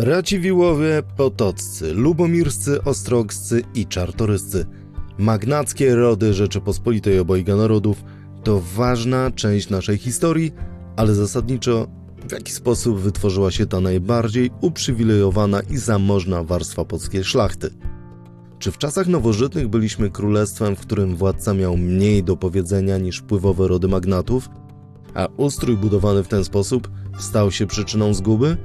Radziwiłowie, Potoccy, Lubomirscy, Ostrogscy i Czartoryscy. Magnackie rody Rzeczypospolitej obojga narodów to ważna część naszej historii, ale zasadniczo w jaki sposób wytworzyła się ta najbardziej uprzywilejowana i zamożna warstwa polskiej szlachty. Czy w czasach nowożytnych byliśmy królestwem, w którym władca miał mniej do powiedzenia niż wpływowe rody magnatów, a ustrój budowany w ten sposób stał się przyczyną zguby?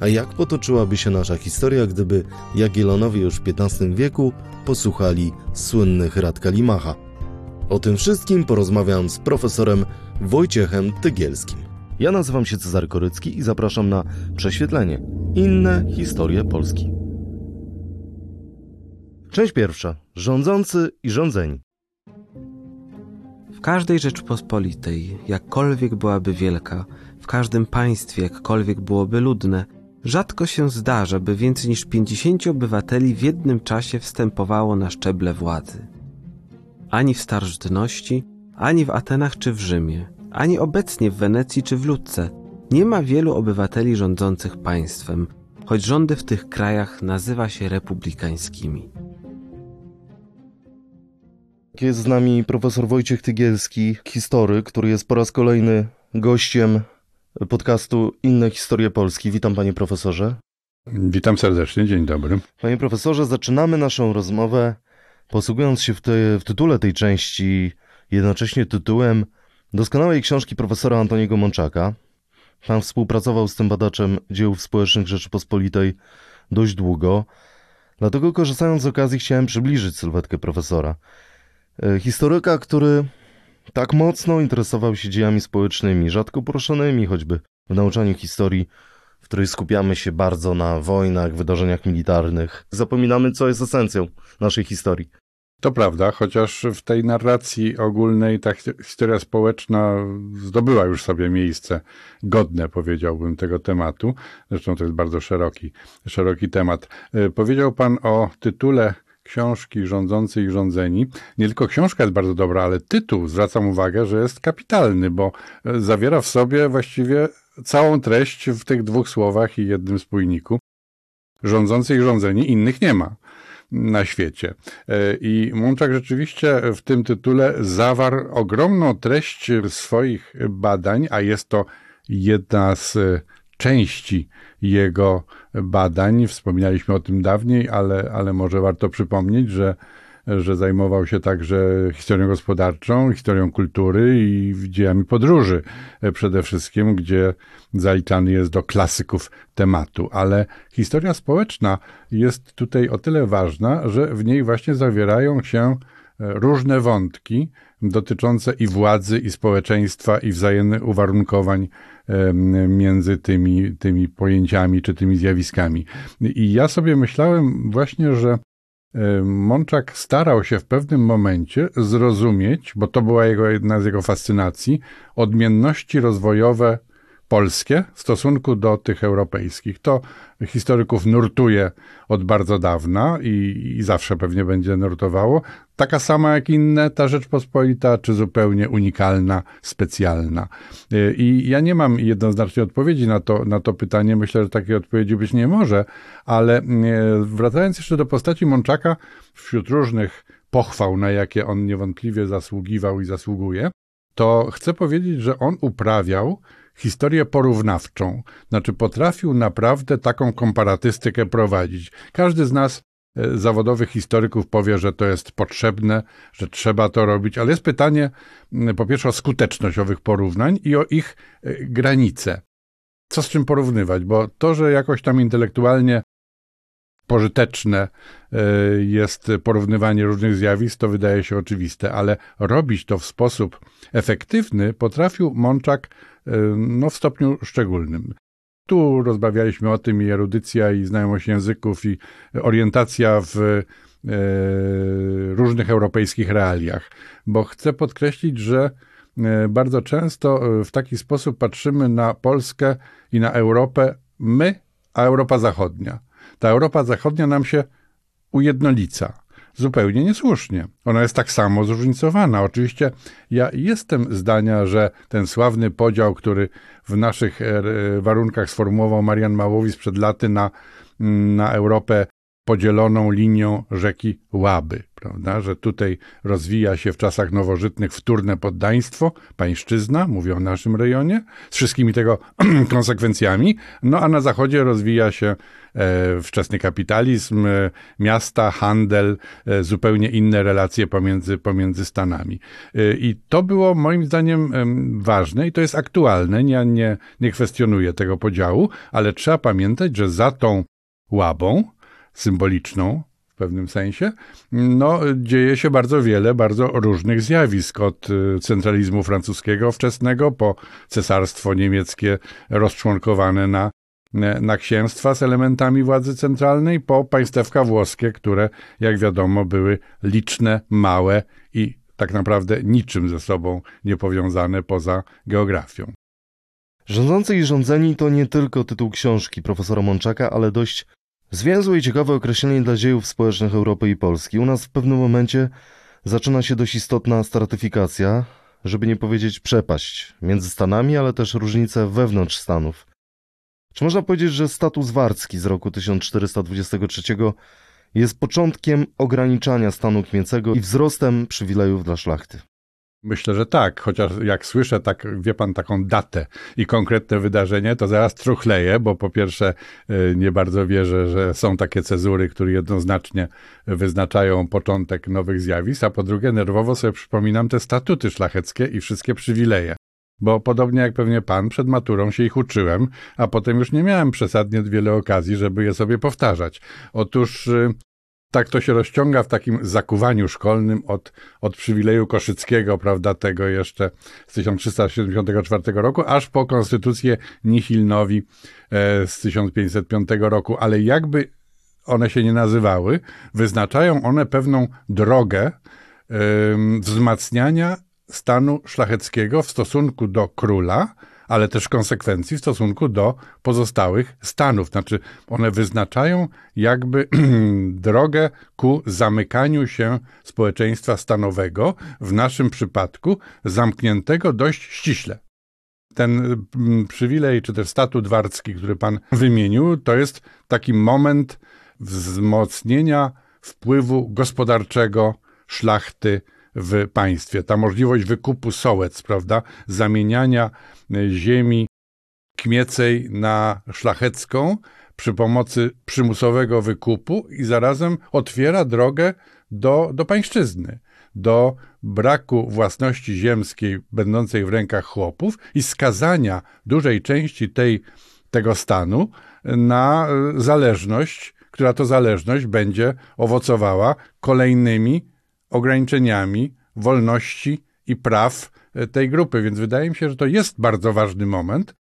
A jak potoczyłaby się nasza historia, gdyby Jagiellonowie już w XV wieku posłuchali słynnych rad Kalimacha? O tym wszystkim porozmawiam z profesorem Wojciechem Tygielskim. Ja nazywam się Cezary Korycki i zapraszam na prześwietlenie. Inne historie Polski. Część pierwsza. Rządzący i rządzeni. W każdej Rzeczpospolitej, jakkolwiek byłaby wielka, w każdym państwie, jakkolwiek byłoby ludne, rzadko się zdarza, by więcej niż 50 obywateli w jednym czasie wstępowało na szczeble władzy. Ani w starożytności, ani w Atenach czy w Rzymie, ani obecnie w Wenecji czy w Ludce nie ma wielu obywateli rządzących państwem, choć rządy w tych krajach nazywa się republikańskimi. Jest z nami profesor Wojciech Tygielski, historyk, który jest po raz kolejny gościem podcastu Inne Historie Polski. Witam panie profesorze. Witam serdecznie, dzień dobry. Panie profesorze, zaczynamy naszą rozmowę posługując się w, te, w tytule tej części, jednocześnie tytułem doskonałej książki profesora Antoniego Mączaka. Pan współpracował z tym badaczem dzieł społecznych Rzeczypospolitej dość długo, dlatego korzystając z okazji chciałem przybliżyć sylwetkę profesora. E, historyka, który tak mocno interesował się dziejami społecznymi, rzadko poruszonymi choćby w nauczaniu historii, w której skupiamy się bardzo na wojnach, wydarzeniach militarnych. Zapominamy, co jest esencją naszej historii. To prawda, chociaż w tej narracji ogólnej ta historia społeczna zdobyła już sobie miejsce godne, powiedziałbym, tego tematu. Zresztą to jest bardzo szeroki, szeroki temat. E, powiedział pan o tytule książki Rządzący i Rządzeni. Nie tylko książka jest bardzo dobra, ale tytuł, zwracam uwagę, że jest kapitalny, bo e, zawiera w sobie właściwie całą treść w tych dwóch słowach i jednym spójniku. Rządzący i rządzeni, innych nie ma na świecie. E, I Mączak rzeczywiście w tym tytule zawarł ogromną treść swoich badań, a jest to jedna z części jego badań. Wspominaliśmy o tym dawniej, ale, ale może warto przypomnieć, że, że zajmował się także historią gospodarczą, historią kultury i dziejami podróży przede wszystkim, gdzie zaliczany jest do klasyków tematu. Ale historia społeczna jest tutaj o tyle ważna, że w niej właśnie zawierają się różne wątki dotyczące i władzy, i społeczeństwa, i wzajemnych uwarunkowań między tymi, tymi pojęciami czy tymi zjawiskami. I ja sobie myślałem właśnie, że Mączak starał się w pewnym momencie zrozumieć, bo to była jego, jedna z jego fascynacji, odmienności rozwojowe polskie w stosunku do tych europejskich. To historyków nurtuje od bardzo dawna i, i, zawsze pewnie będzie nurtowało. Taka sama jak inne, ta Rzeczpospolita, czy zupełnie unikalna, specjalna. I ja nie mam jednoznacznej odpowiedzi na to, na to pytanie. Myślę, że takiej odpowiedzi być nie może, ale wracając jeszcze do postaci Mączaka, wśród różnych pochwał, na jakie on niewątpliwie zasługiwał i zasługuje, to chcę powiedzieć, że on uprawiał historię porównawczą. Znaczy, potrafił naprawdę taką komparatystykę prowadzić. Każdy z nas, e, zawodowych historyków, powie, że to jest potrzebne, że trzeba to robić, ale jest pytanie, po pierwsze, o skuteczność owych porównań i o ich e, granice. Co z czym porównywać? Bo to, że jakoś tam intelektualnie pożyteczne e, jest porównywanie różnych zjawisk, to wydaje się oczywiste, ale robić to w sposób efektywny potrafił Mączak no, w stopniu szczególnym. Tu rozmawialiśmy o tym i erudycja, i znajomość języków, i orientacja w e, różnych europejskich realiach, bo chcę podkreślić, że e, bardzo często e, w taki sposób patrzymy na Polskę i na Europę my, a Europa Zachodnia. Ta Europa Zachodnia nam się ujednolica. Zupełnie niesłusznie. Ona jest tak samo zróżnicowana. Oczywiście ja jestem zdania, że ten sławny podział, który w naszych e, warunkach sformułował Marian Małowis przed laty na, na Europę podzieloną linią rzeki Łaby, prawda? że tutaj rozwija się w czasach nowożytnych wtórne poddaństwo, pańszczyzna, mówią o naszym rejonie, z wszystkimi tego konsekwencjami, no a na zachodzie rozwija się e, wczesny kapitalizm, e, miasta, handel, e, zupełnie inne relacje pomiędzy, pomiędzy Stanami. E, I to było moim zdaniem ważne i to jest aktualne, nie, nie, nie kwestionuję tego podziału, ale trzeba pamiętać, że za tą łabą, symboliczną w pewnym sensie, no, dzieje się bardzo wiele bardzo różnych zjawisk, od y, centralizmu francuskiego wczesnego po cesarstwo niemieckie rozczłonkowane na, na księstwa z elementami władzy centralnej, po państewka włoskie, które, jak wiadomo, były liczne, małe i tak naprawdę niczym ze sobą niepowiązane poza geografią. Rządzący i rządzeni to nie tylko tytuł książki profesora Mączaka, ale dość Zwięzłe i ciekawe określenie dla dziejów społecznych Europy i Polski. U nas w pewnym momencie zaczyna się dość istotna stratyfikacja, żeby nie powiedzieć przepaść między Stanami, ale też różnice wewnątrz Stanów. Czy można powiedzieć, że status warcki z roku 1423 jest początkiem ograniczania stanu kmiecego i wzrostem przywilejów dla szlachty? Myślę, że tak, chociaż jak słyszę, tak, wie pan, taką datę i konkretne wydarzenie, to zaraz truchleję, bo po pierwsze y, nie bardzo wierzę, że są takie cezury, które jednoznacznie wyznaczają początek nowych zjawisk, a po drugie nerwowo sobie przypominam te statuty szlacheckie i wszystkie przywileje. Bo podobnie jak pewnie pan, przed maturą się ich uczyłem, a potem już nie miałem przesadnie wiele okazji, żeby je sobie powtarzać. Otóż y, tak to się rozciąga w takim zakuwaniu szkolnym od, od przywileju Koszyckiego, prawda, tego jeszcze z 1374 roku, aż po konstytucję Nihilnowi e, z 1505 roku, ale jakby one się nie nazywały, wyznaczają one pewną drogę wzmacniania stanu szlacheckiego w stosunku do króla, ale też konsekwencji w stosunku do pozostałych stanów. Znaczy, one wyznaczają jakby drogę ku zamykaniu się społeczeństwa stanowego, w naszym przypadku zamkniętego dość ściśle ten mm, przywilej, czy też statut warcki, który pan wymienił, to jest taki moment wzmocnienia wpływu gospodarczego szlachty w państwie. Ta możliwość wykupu sołec, prawda, zamieniania e, ziemi kmiecej na szlachecką przy pomocy przymusowego wykupu i zarazem otwiera drogę do, do pańszczyzny, do braku własności ziemskiej będącej w rękach chłopów i skazania dużej części tej, tego stanu na e, zależność, która to zależność będzie owocowała kolejnymi ograniczeniami wolności i praw e, tej grupy. Więc wydaje mi się, że to jest bardzo ważny moment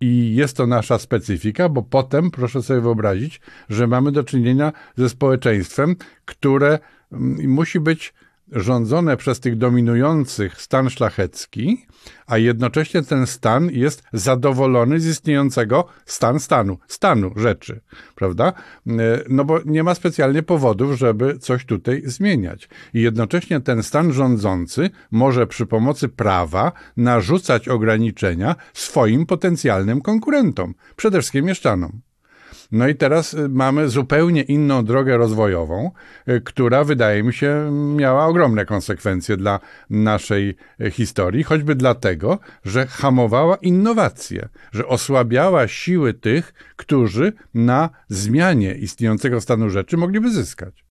i jest to nasza specyfika, bo potem proszę sobie wyobrazić, że mamy do czynienia ze społeczeństwem, które mm, musi być rządzone przez tych dominujących stan szlachecki, a jednocześnie ten stan jest zadowolony z istniejącego stan stanu, stanu rzeczy, prawda? E, no bo nie ma specjalnie powodów, żeby coś tutaj zmieniać. I jednocześnie ten stan rządzący może przy pomocy prawa narzucać ograniczenia swoim potencjalnym konkurentom, przede wszystkim mieszczanom. No i teraz y, mamy zupełnie inną drogę rozwojową, y, która wydaje mi się miała ogromne konsekwencje dla naszej y, historii, choćby dlatego, że hamowała innowacje, że osłabiała siły tych, którzy na zmianie istniejącego stanu rzeczy mogliby zyskać.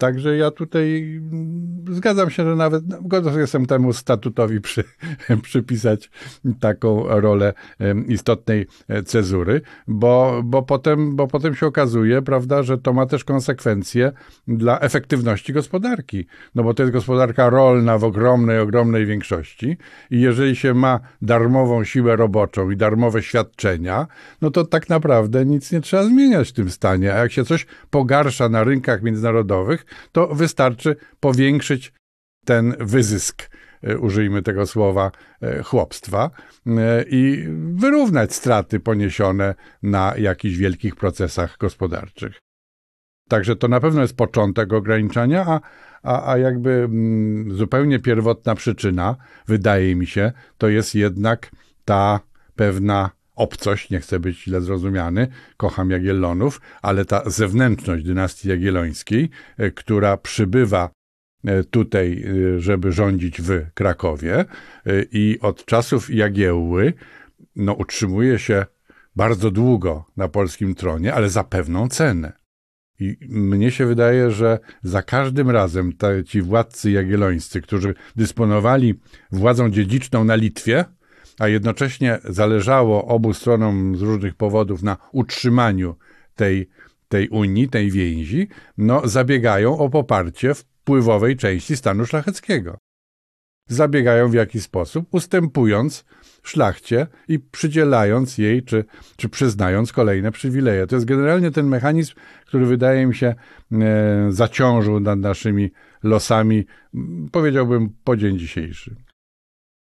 Także ja tutaj mm, zgadzam się, że nawet no, gotów jestem temu statutowi przy, przypisać taką rolę istotnej e, cezury, bo, bo, potem, bo potem się okazuje, prawda, że to ma też konsekwencje dla efektywności gospodarki. No bo to jest gospodarka rolna w ogromnej, ogromnej większości i jeżeli się ma darmową siłę roboczą i darmowe świadczenia, no to tak naprawdę nic nie trzeba zmieniać w tym stanie. A jak się coś pogarsza na rynkach międzynarodowych, to wystarczy powiększyć ten wyzysk, e, użyjmy tego słowa, e, chłopstwa e, i wyrównać straty poniesione na jakichś wielkich procesach gospodarczych. Także to na pewno jest początek ograniczania, a, a, a jakby mm, zupełnie pierwotna przyczyna, wydaje mi się, to jest jednak ta pewna obcość, nie chcę być źle zrozumiany, kocham Jagiellonów, ale ta zewnętrzność dynastii jagiellońskiej, e, która przybywa e, tutaj, e, żeby rządzić w Krakowie i od czasów Jagiełły no, utrzymuje się bardzo długo na polskim tronie, ale za pewną cenę. I mnie się wydaje, że za każdym razem te, ci władcy jagiellońscy, którzy dysponowali władzą dziedziczną na Litwie, a jednocześnie zależało obu stronom z różnych powodów na utrzymaniu tej, tej Unii, tej więzi, no, zabiegają o poparcie wpływowej części stanu szlacheckiego. Zabiegają w jakiś sposób, ustępując szlachcie i przydzielając jej, czy, czy przyznając kolejne przywileje. To jest generalnie ten mechanizm, który wydaje mi się e, zaciążył nad naszymi losami, powiedziałbym, po dzień dzisiejszy.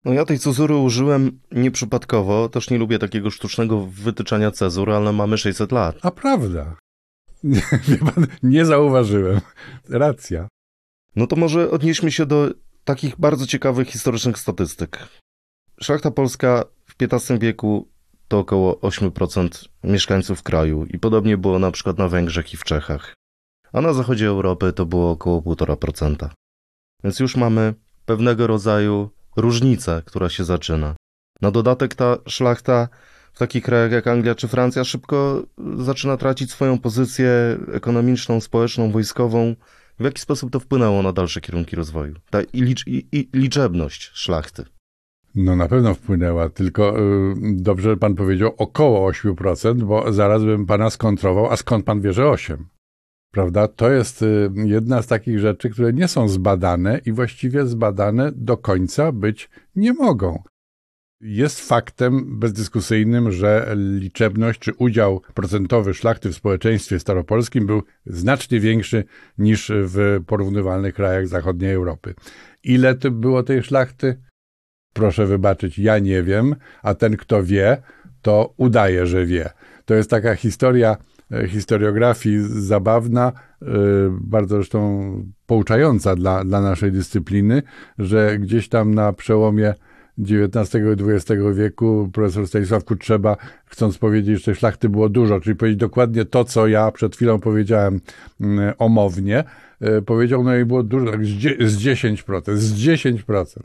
No ja tej cezury użyłem nieprzypadkowo, też nie lubię takiego sztucznego wytyczania cezur, ale mamy 600 lat. A prawda. Nie, pan, nie zauważyłem. Racja. No to może odnieśmy się do takich bardzo ciekawych historycznych statystyk. Szlachta polska w XV wieku to około 8% mieszkańców kraju i podobnie było na przykład na Węgrzech i w Czechach. A na zachodzie Europy to było około 1,5%. Więc już mamy pewnego rodzaju różnicę, która się zaczyna. Na dodatek ta szlachta w takich krajach jak Anglia czy Francja szybko zaczyna tracić swoją pozycję ekonomiczną, społeczną, wojskową. W jaki sposób to wpłynęło na dalsze kierunki rozwoju? Ta licz, i, i, liczebność szlachty. No na pewno wpłynęła, tylko y, dobrze pan powiedział około 8%, bo zaraz bym pana skontrował, a skąd pan wie, że 8%? Prawda? To jest y, jedna z takich rzeczy, które nie są zbadane i właściwie zbadane do końca być nie mogą. Jest faktem bezdyskusyjnym, że liczebność czy udział procentowy szlachty w społeczeństwie staropolskim był znacznie większy niż w porównywalnych krajach zachodniej Europy. Ile to było tej szlachty? Proszę wybaczyć, ja nie wiem, a ten, kto wie, to udaje, że wie. To jest taka historia historiografii zabawna, e, bardzo zresztą pouczająca dla, dla naszej dyscypliny, że gdzieś tam na przełomie XIX i XX wieku profesor Stanisław Kutrzeba, chcąc powiedzieć, że szlachty było dużo, czyli powiedzieć dokładnie to, co ja przed chwilą powiedziałem mm, omownie, e, powiedział, no i było dużo, tak z 10%, z 10%.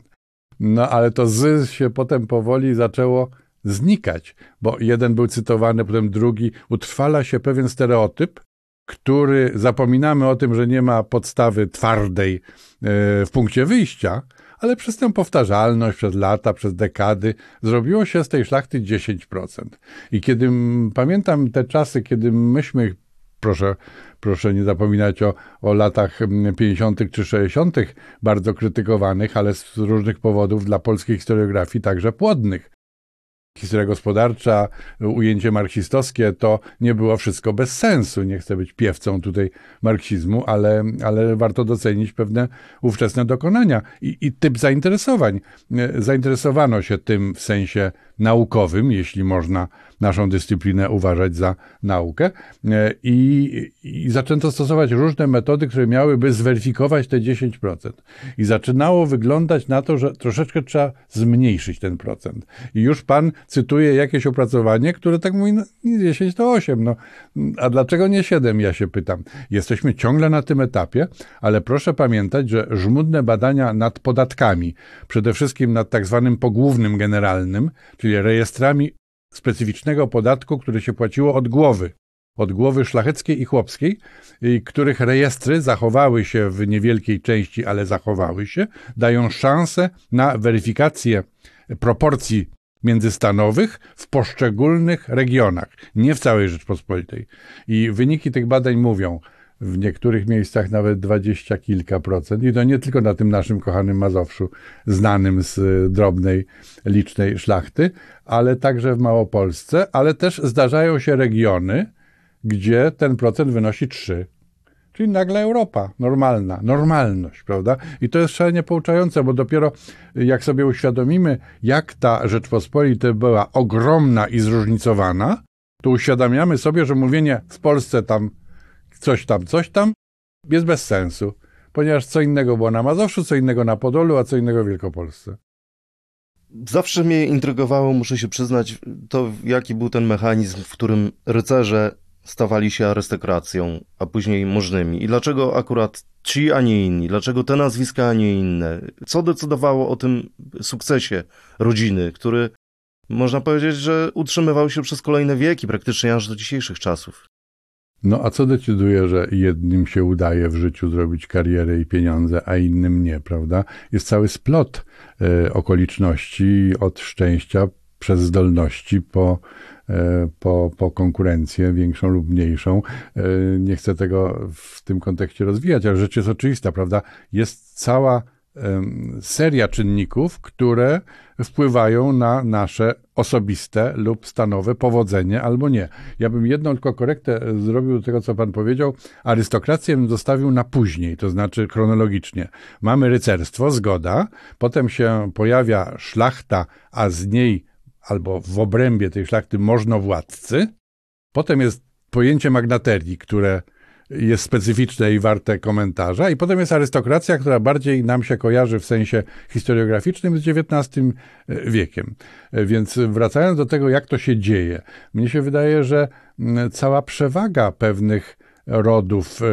No ale to z się potem powoli zaczęło znikać, bo jeden był cytowany, potem drugi. Utrwala się pewien stereotyp, który zapominamy o tym, że nie ma podstawy twardej e, w punkcie wyjścia, ale przez tę powtarzalność, przez lata, przez dekady zrobiło się z tej szlachty 10%. I kiedy pamiętam te czasy, kiedy myśmy, proszę, proszę nie zapominać o, o latach 50. czy 60., bardzo krytykowanych, ale z różnych powodów dla polskiej historiografii także płodnych historia gospodarcza, ujęcie marksistowskie, to nie było wszystko bez sensu. Nie chcę być piewcą tutaj marksizmu, ale, ale warto docenić pewne ówczesne dokonania i, i typ zainteresowań. Zainteresowano się tym w sensie naukowym, jeśli można naszą dyscyplinę uważać za naukę. E, I, I zaczęto stosować różne metody, które miałyby zweryfikować te 10%. I zaczynało wyglądać na to, że troszeczkę trzeba zmniejszyć ten procent. I już pan cytuje jakieś opracowanie, które tak mówi, no, 10 to 8. No, a dlaczego nie 7, ja się pytam. Jesteśmy ciągle na tym etapie, ale proszę pamiętać, że żmudne badania nad podatkami, przede wszystkim nad tak zwanym pogłównym generalnym, czyli rejestrami specyficznego podatku, który się płaciło od głowy, od głowy szlacheckiej i chłopskiej, i których rejestry zachowały się w niewielkiej części, ale zachowały się, dają szansę na weryfikację proporcji międzystanowych w poszczególnych regionach, nie w całej Rzeczpospolitej. I wyniki tych badań mówią, w niektórych miejscach nawet dwadzieścia kilka procent. I to nie tylko na tym naszym kochanym Mazowszu, znanym z drobnej, licznej szlachty, ale także w Małopolsce, ale też zdarzają się regiony, gdzie ten procent wynosi 3. Czyli nagle Europa, normalna, normalność, prawda? I to jest szalenie pouczające, bo dopiero jak sobie uświadomimy, jak ta Rzeczpospolita była ogromna i zróżnicowana, to uświadamiamy sobie, że mówienie w Polsce tam coś tam, coś tam, jest bez sensu, ponieważ co innego było na Mazowszu, co innego na Podolu, a co innego w Wielkopolsce. Zawsze mnie intrygowało, muszę się przyznać, to jaki był ten mechanizm, w którym rycerze stawali się arystokracją, a później możnymi. I dlaczego akurat ci, a nie inni? Dlaczego te nazwiska, a nie inne? Co decydowało o tym sukcesie rodziny, który można powiedzieć, że utrzymywał się przez kolejne wieki, praktycznie aż do dzisiejszych czasów? No a co decyduje, że jednym się udaje w życiu zrobić karierę i pieniądze, a innym nie, prawda? Jest cały splot e, okoliczności od szczęścia przez zdolności po, e, po, po konkurencję, większą lub mniejszą. E, nie chcę tego w tym kontekście rozwijać, ale rzecz jest oczywista, prawda? Jest cała seria czynników, które wpływają na nasze osobiste lub stanowe powodzenie albo nie. Ja bym jedną tylko korektę zrobił do tego, co pan powiedział. Arystokrację bym zostawił na później, to znaczy chronologicznie. Mamy rycerstwo, zgoda, potem się pojawia szlachta, a z niej albo w obrębie tej szlachty możnowładcy. Potem jest pojęcie magnaterii, które jest specyficzne i warte komentarza. I potem jest arystokracja, która bardziej nam się kojarzy w sensie historiograficznym z XIX e, wiekiem. E, więc wracając do tego, jak to się dzieje, mnie się wydaje, że cała przewaga pewnych rodów, e,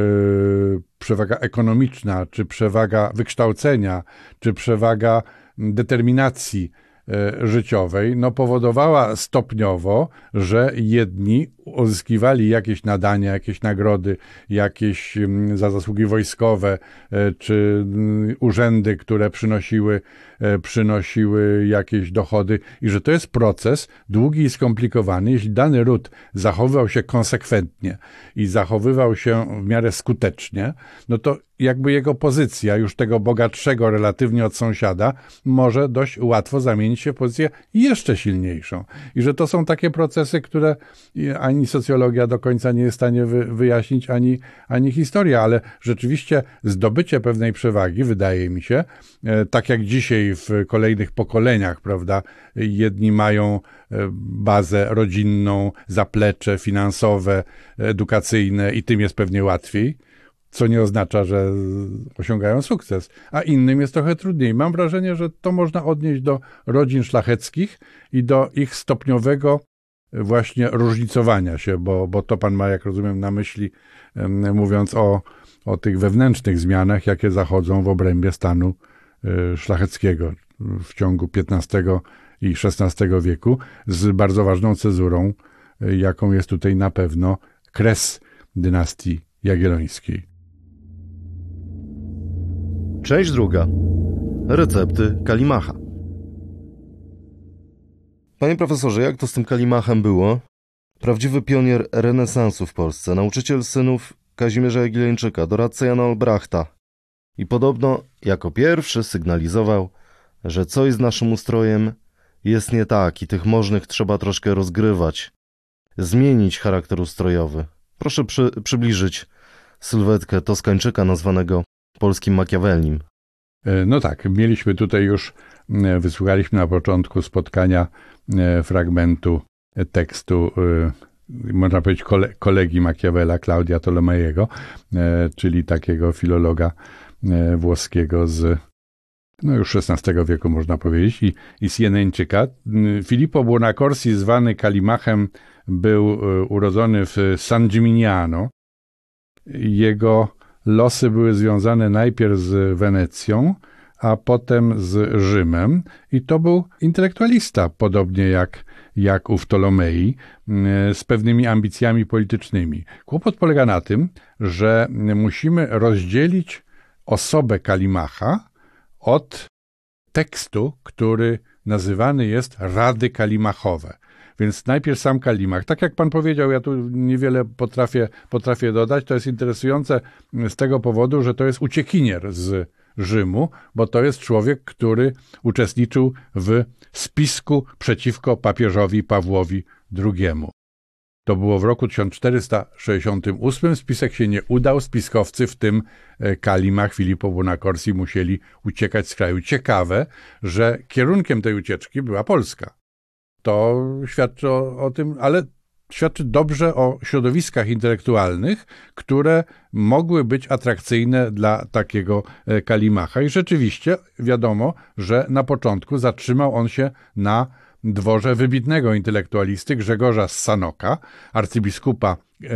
przewaga ekonomiczna, czy przewaga wykształcenia, czy przewaga determinacji, życiowej, no powodowała stopniowo, że jedni uzyskiwali jakieś nadania, jakieś nagrody, jakieś mm, za zasługi wojskowe, e, czy mm, urzędy, które przynosiły, e, przynosiły jakieś dochody i że to jest proces długi i skomplikowany. Jeśli dany ród zachowywał się konsekwentnie i zachowywał się w miarę skutecznie, no to jakby jego pozycja, już tego bogatszego relatywnie od sąsiada, może dość łatwo zamienić się w pozycję jeszcze silniejszą. I że to są takie procesy, które ani socjologia do końca nie jest w stanie wyjaśnić, ani, ani historia, ale rzeczywiście zdobycie pewnej przewagi, wydaje mi się, e, tak jak dzisiaj w kolejnych pokoleniach, prawda, jedni mają e, bazę rodzinną, zaplecze finansowe, edukacyjne i tym jest pewnie łatwiej co nie oznacza, że osiągają sukces, a innym jest trochę trudniej. Mam wrażenie, że to można odnieść do rodzin szlacheckich i do ich stopniowego właśnie różnicowania się, bo, bo to pan ma, jak rozumiem, na myśli, mówiąc o, o tych wewnętrznych zmianach, jakie zachodzą w obrębie stanu szlacheckiego w ciągu XV i XVI wieku, z bardzo ważną cezurą, e, jaką jest tutaj na pewno kres dynastii jagiellońskiej. Część druga. Recepty Kalimacha. Panie profesorze, jak to z tym Kalimachem było? Prawdziwy pionier renesansu w Polsce, nauczyciel synów Kazimierza Jagiellończyka, doradca Jana Olbrachta. I podobno jako pierwszy sygnalizował, że coś z naszym ustrojem jest nie tak i tych możnych trzeba troszkę rozgrywać, zmienić charakter ustrojowy. Proszę przy, przybliżyć sylwetkę Toskańczyka nazwanego polskim Machiavellim. E, no tak, mieliśmy tutaj już, e, wysłuchaliśmy na początku spotkania e, fragmentu tekstu, można powiedzieć, kolegi Machiavella, Claudia Tolomeiego, czyli takiego filologa włoskiego z no już XVI wieku można powiedzieć, i, i Sieneńczyka. Filippo Buonacorsi, zwany Kalimachem, był urodzony w San Gimignano. Jego losy były związane najpierw z Wenecją, a potem z Rzymem i to był intelektualista, podobnie jak, jak ów Ptolomei, z pewnymi ambicjami politycznymi. Kłopot polega na tym, że musimy rozdzielić osobę Kalimacha od tekstu, który nazywany jest Rady Kalimachowe. Więc najpierw sam Kalimach. Tak jak pan powiedział, ja tu niewiele potrafię, potrafię dodać. To jest interesujące z tego powodu, że to jest uciekinier z Rzymu, bo to jest człowiek, który uczestniczył w spisku przeciwko papieżowi Pawłowi II. To było w roku 1468. Spisek się nie udał. Spiskowcy, w tym e, Kalimach, Filipo Buonacorsi, musieli uciekać z kraju. Ciekawe, że kierunkiem tej ucieczki była Polska to świadczy o, o tym, ale świadczy dobrze o środowiskach intelektualnych, które mogły być atrakcyjne dla takiego e, Kalimacha. I rzeczywiście wiadomo, że na początku zatrzymał on się na dworze wybitnego intelektualisty Grzegorza Sanoka, arcybiskupa e,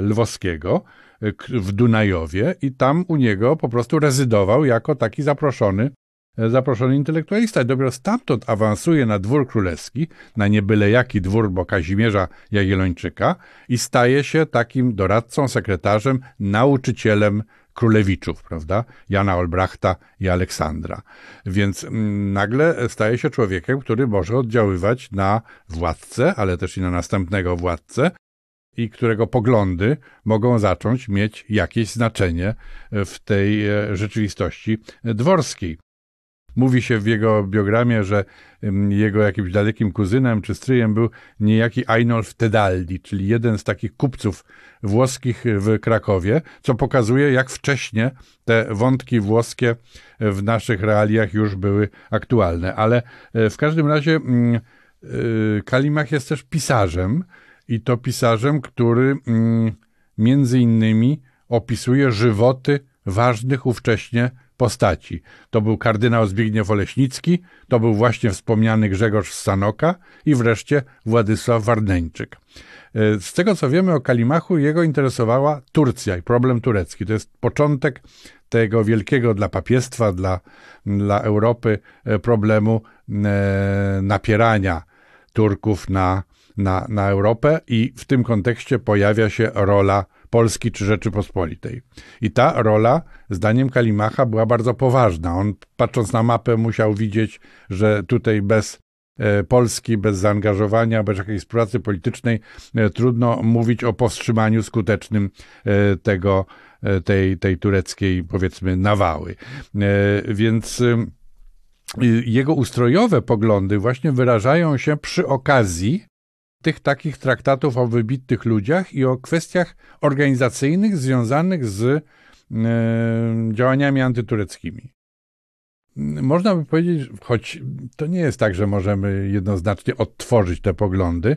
lwowskiego e, w Dunajowie i tam u niego po prostu rezydował jako taki zaproszony zaproszony intelektualista. I dopiero stamtąd awansuje na dwór królewski, na niebyle jaki dwór, bo Kazimierza Jagiellończyka i staje się takim doradcą, sekretarzem, nauczycielem królewiczów, prawda? Jana Olbrachta i Aleksandra. Więc mm, nagle staje się człowiekiem, który może oddziaływać na władcę, ale też i na następnego władcę, i którego poglądy mogą zacząć mieć jakieś znaczenie w tej e, rzeczywistości dworskiej. Mówi się w jego biogramie, że jego jakimś dalekim kuzynem czy stryjem był niejaki Einolf Tedaldi, czyli jeden z takich kupców włoskich w Krakowie, co pokazuje, jak wcześnie te wątki włoskie w naszych realiach już były aktualne. Ale e, w każdym razie mm, e, Kalimach jest też pisarzem i to pisarzem, który mm, między innymi opisuje żywoty ważnych ówcześnie postaci. To był kardynał Zbigniew Oleśnicki, to był właśnie wspomniany Grzegorz Sanoka i wreszcie Władysław Warneńczyk. E, z tego co wiemy o Kalimachu, jego interesowała Turcja i problem turecki. To jest początek tego wielkiego dla papiestwa, dla, dla Europy e, problemu e, napierania Turków na, na, na Europę i w tym kontekście pojawia się rola Polski czy Rzeczypospolitej. I ta rola, zdaniem Kalimacha, była bardzo poważna. On, patrząc na mapę, musiał widzieć, że tutaj bez e, Polski, bez zaangażowania, bez jakiejś pracy politycznej, e, trudno mówić o powstrzymaniu skutecznym e, tego, tej, tej tureckiej, powiedzmy, nawały. Więc jego ustrojowe poglądy właśnie wyrażają się przy okazji tych takich traktatów o wybitnych ludziach i o kwestiach organizacyjnych związanych z e, działaniami antytureckimi. Można by powiedzieć, choć to nie jest tak, że możemy jednoznacznie odtworzyć te poglądy,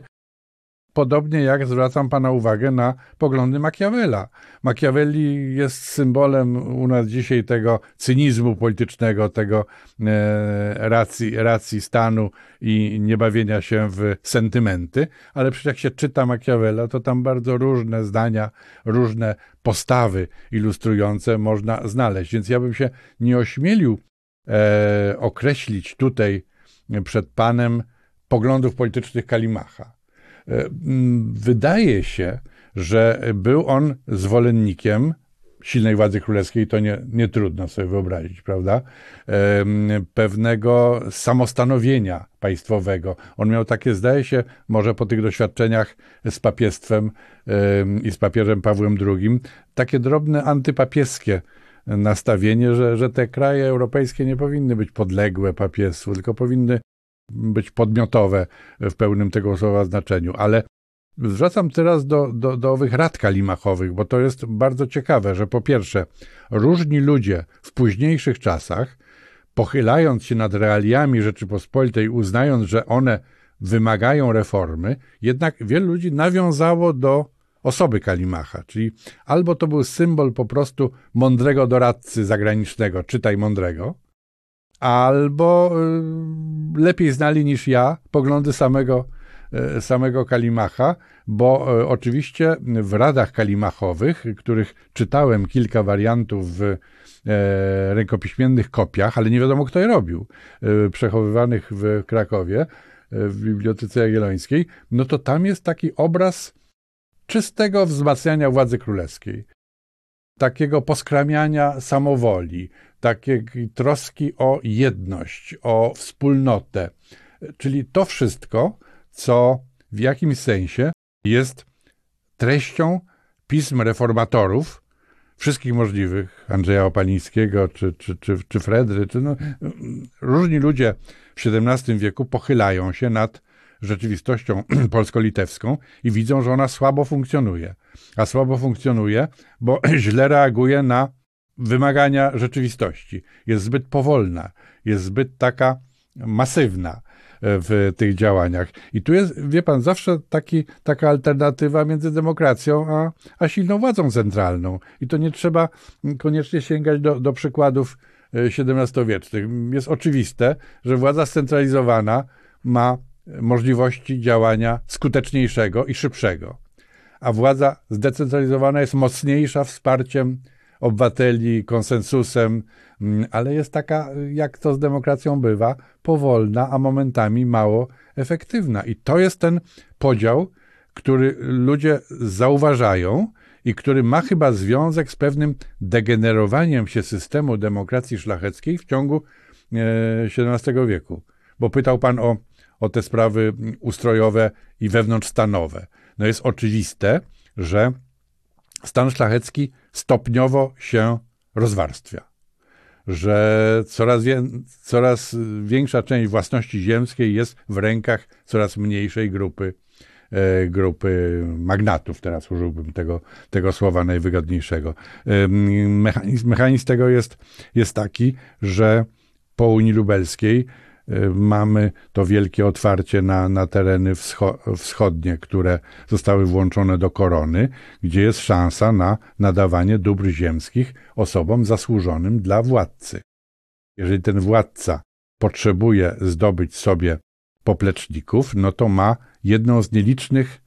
Podobnie jak zwracam Pana uwagę na poglądy Machiavella. Machiavelli jest symbolem u nas dzisiaj tego cynizmu politycznego, tego e, racji, racji stanu i niebawienia się w sentymenty, ale przecież jak się czyta Machiavella, to tam bardzo różne zdania, różne postawy ilustrujące można znaleźć. Więc ja bym się nie ośmielił e, określić tutaj przed Panem poglądów politycznych Kalimacha wydaje się, że był on zwolennikiem silnej władzy królewskiej, to nie, nie trudno sobie wyobrazić, prawda? Pewnego samostanowienia państwowego. On miał takie, zdaje się, może po tych doświadczeniach z papiestwem i z papieżem Pawłem II, takie drobne antypapieskie nastawienie, że, że te kraje europejskie nie powinny być podległe papiestwu, tylko powinny być podmiotowe w pełnym tego słowa znaczeniu, ale zwracam teraz do, do, do owych rad kalimachowych, bo to jest bardzo ciekawe, że po pierwsze, różni ludzie w późniejszych czasach, pochylając się nad realiami Rzeczypospolitej, uznając, że one wymagają reformy, jednak wielu ludzi nawiązało do osoby Kalimacha, czyli albo to był symbol po prostu mądrego doradcy zagranicznego, czytaj mądrego, albo y, lepiej znali niż ja poglądy samego, y, samego Kalimacha, bo y, oczywiście w radach kalimachowych, których czytałem kilka wariantów w e, rękopiśmiennych kopiach, ale nie wiadomo kto je robił, przechowywanych w Krakowie, w Bibliotece Jagiellońskiej, no to tam jest taki obraz czystego wzmacniania władzy królewskiej takiego poskramiania samowoli, takiej troski o jedność, o wspólnotę. Czyli to wszystko, co w jakimś sensie jest treścią pism reformatorów, wszystkich możliwych, Andrzeja Opalińskiego, czy, czy, czy, czy Fredry, czy no, różni ludzie w XVII wieku pochylają się nad rzeczywistością polsko-litewską i widzą, że ona słabo funkcjonuje. A słabo funkcjonuje, bo źle reaguje na wymagania rzeczywistości. Jest zbyt powolna, jest zbyt taka masywna. w tych działaniach. I tu jest, wie pan, zawsze taki, taka alternatywa między demokracją a, a silną władzą centralną. I to nie trzeba koniecznie sięgać do, do przykładów XVII-wiecznych. Jest oczywiste, że władza scentralizowana ma możliwości działania skuteczniejszego i szybszego. A władza zdecentralizowana jest mocniejsza wsparciem obywateli, konsensusem, mm, ale jest taka, jak to z demokracją bywa, powolna, a momentami mało efektywna. I to jest ten podział, który ludzie zauważają i który ma chyba związek z pewnym degenerowaniem się systemu demokracji szlacheckiej w ciągu XVII e, wieku. Bo pytał pan o, o te sprawy ustrojowe i wewnątrzstanowe. No jest oczywiste, że stan szlachecki stopniowo się rozwarstwia. Że coraz, coraz większa część własności ziemskiej jest w rękach coraz mniejszej grupy, e, grupy magnatów. Teraz użyłbym tego, tego słowa najwygodniejszego. Mechanizm, mechanizm tego jest, jest taki, że po Unii Lubelskiej mamy to wielkie otwarcie na, na tereny wschodnie, które zostały włączone do korony, gdzie jest szansa na nadawanie dóbr ziemskich osobom zasłużonym dla władcy. Jeżeli ten władca potrzebuje zdobyć sobie popleczników, no to ma jedną z nielicznych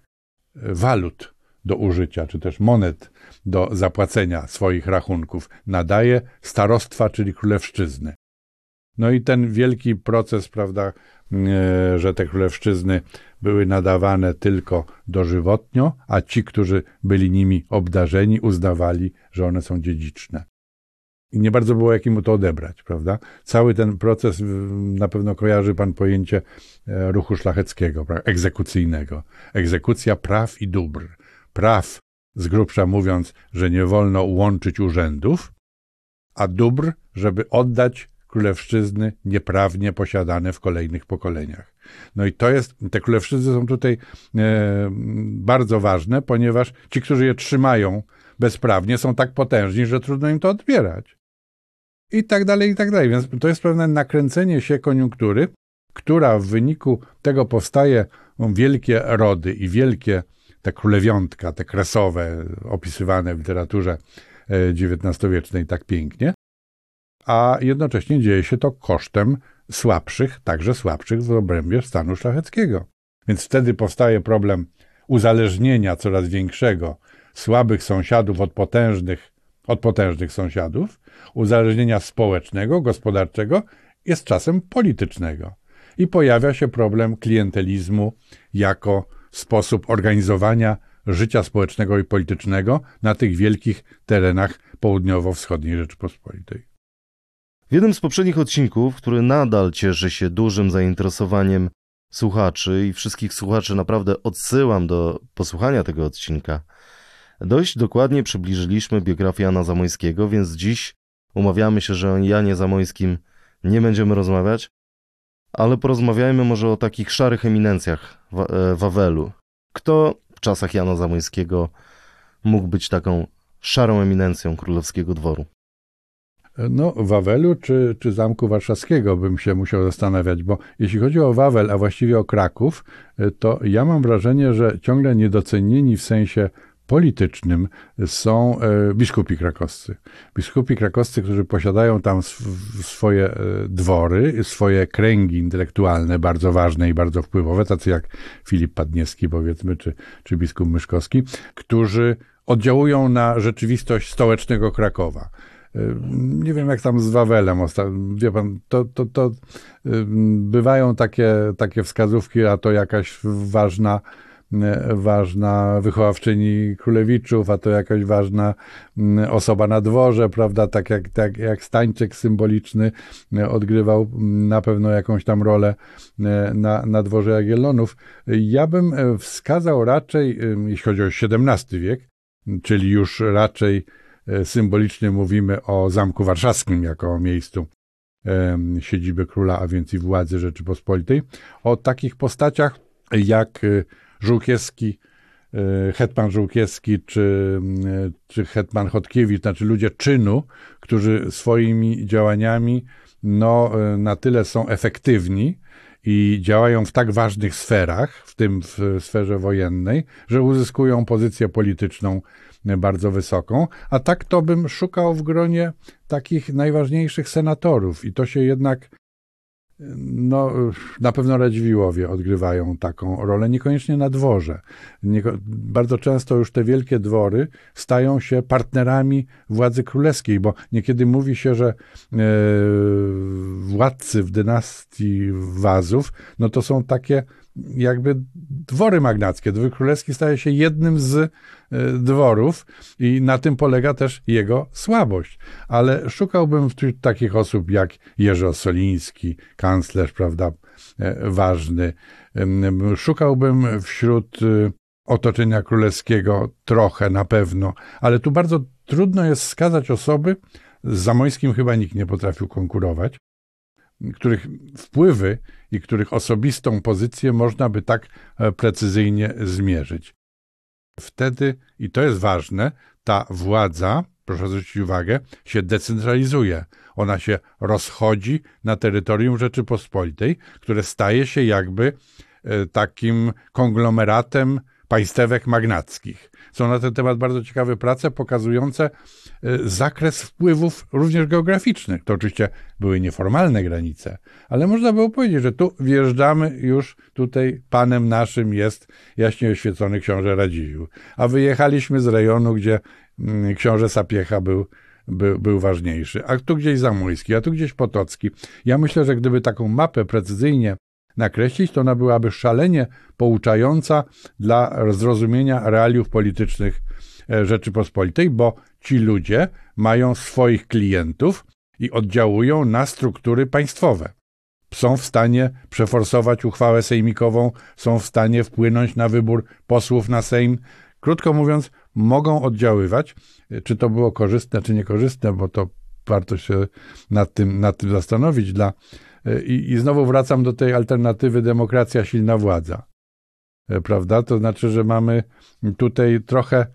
y, walut do użycia, czy też monet do zapłacenia swoich rachunków. Nadaje starostwa, czyli królewszczyzny. No i ten wielki proces, prawda, e, że te królewszczyzny były nadawane tylko dożywotnio, a ci, którzy byli nimi obdarzeni, uznawali, że one są dziedziczne. I nie bardzo było jak im to odebrać, prawda? Cały ten proces, na pewno kojarzy pan pojęcie e, ruchu szlacheckiego, egzekucyjnego. Egzekucja praw i dóbr. Praw, z grubsza mówiąc, że nie wolno łączyć urzędów, a dóbr, żeby oddać królewszczyzny nieprawnie posiadane w kolejnych pokoleniach. No i to jest, te królewszczyzny są tutaj e, bardzo ważne, ponieważ ci, którzy je trzymają bezprawnie, są tak potężni, że trudno im to odbierać. I tak dalej, i tak dalej. Więc to jest pewne nakręcenie się koniunktury, która w wyniku tego powstaje wielkie rody i wielkie te królewiątka, te kresowe, opisywane w literaturze XIX-wiecznej tak pięknie, a jednocześnie dzieje się to kosztem słabszych, także słabszych w obrębie stanu szlacheckiego. Więc wtedy powstaje problem uzależnienia coraz większego słabych sąsiadów od potężnych, od potężnych sąsiadów, uzależnienia społecznego, gospodarczego, jest czasem politycznego. I pojawia się problem klientelizmu jako sposób organizowania życia społecznego i politycznego na tych wielkich terenach południowo-wschodniej Rzeczypospolitej. W jednym z poprzednich odcinków, który nadal cieszy się dużym zainteresowaniem słuchaczy i wszystkich słuchaczy naprawdę odsyłam do posłuchania tego odcinka, dość dokładnie przybliżyliśmy biografię Jana Zamońskiego, więc dziś umawiamy się, że o Janie Zamońskim nie będziemy rozmawiać, ale porozmawiajmy może o takich szarych eminencjach e, Wawelu. Kto w czasach Jana Zamońskiego mógł być taką szarą eminencją królewskiego dworu? No, Wawelu czy, czy Zamku Warszawskiego bym się musiał zastanawiać, bo jeśli chodzi o Wawel, a właściwie o Kraków, e, to ja mam wrażenie, że ciągle niedocenieni w sensie politycznym są e, biskupi krakowscy. Biskupi krakowscy, którzy posiadają tam swoje e, dwory, swoje kręgi intelektualne bardzo ważne i bardzo wpływowe, tacy jak Filip Padniewski powiedzmy, czy, czy biskup Myszkowski, którzy oddziałują na rzeczywistość stołecznego Krakowa. Nie wiem, jak tam z Wawelem. Wie pan, to, to, to bywają takie, takie wskazówki, a to jakaś ważna, ważna wychowawczyni królewiczów, a to jakaś ważna osoba na dworze, prawda, tak jak, tak jak Stańczyk symboliczny odgrywał na pewno jakąś tam rolę na, na dworze Jagiellonów. Ja bym wskazał raczej, jeśli chodzi o XVII wiek, czyli już raczej symbolicznie mówimy o Zamku Warszawskim jako o miejscu siedziby króla, a więc i władzy Rzeczypospolitej, o takich postaciach jak e, Żółkiewski, e, hetman Żółkiewski czy, czy hetman Chodkiewicz, znaczy ludzie czynu, którzy swoimi działaniami no, na tyle są efektywni i działają w tak ważnych sferach, w tym w sferze wojennej, że uzyskują pozycję polityczną bardzo wysoką, a tak to bym szukał w gronie takich najważniejszych senatorów i to się jednak no, na pewno Radziwiłowie odgrywają taką rolę, niekoniecznie na dworze. Bardzo często już te wielkie dwory stają się partnerami władzy królewskiej, bo niekiedy mówi się, że e, władcy w dynastii Wazów, no to są takie jakby dwory magnackie. Dwór królewski staje się jednym z e, dworów i na tym polega też jego słabość. Ale szukałbym wśród takich osób jak Jerzy Osoliński, kanclerz, prawda, e, ważny. Szukałbym wśród e, otoczenia królewskiego trochę na pewno, ale tu bardzo trudno jest wskazać osoby, z Zamojskim chyba nikt nie potrafił konkurować, których wpływy i których osobistą pozycję można by tak e, precyzyjnie zmierzyć. Wtedy, i to jest ważne, ta władza, proszę zwrócić uwagę, się decentralizuje. Ona się rozchodzi na terytorium Rzeczypospolitej, które staje się jakby e, takim konglomeratem państewek magnackich. Są na ten temat bardzo ciekawe prace pokazujące e, zakres wpływów również geograficznych. To oczywiście były nieformalne granice, ale można było powiedzieć, że tu wjeżdżamy już tutaj panem naszym jest jaśnie oświecony książę Radziwiłł, a wyjechaliśmy z rejonu, gdzie mm, książę Sapiecha był był, był ważniejszy, a tu gdzieś Zamojski, a tu gdzieś Potocki. Ja myślę, że gdyby taką mapę precyzyjnie nakreślić, to ona byłaby szalenie pouczająca dla zrozumienia realiów politycznych e, Rzeczypospolitej, bo ci ludzie mają swoich klientów i oddziałują na struktury państwowe. Są w stanie przeforsować uchwałę sejmikową, są w stanie wpłynąć na wybór posłów na Sejm. Krótko mówiąc, mogą oddziaływać. Czy to było korzystne, czy niekorzystne, bo to warto się nad tym, nad tym zastanowić dla i, I znowu wracam do tej alternatywy demokracja, silna władza. E, prawda? To znaczy, że mamy tutaj trochę.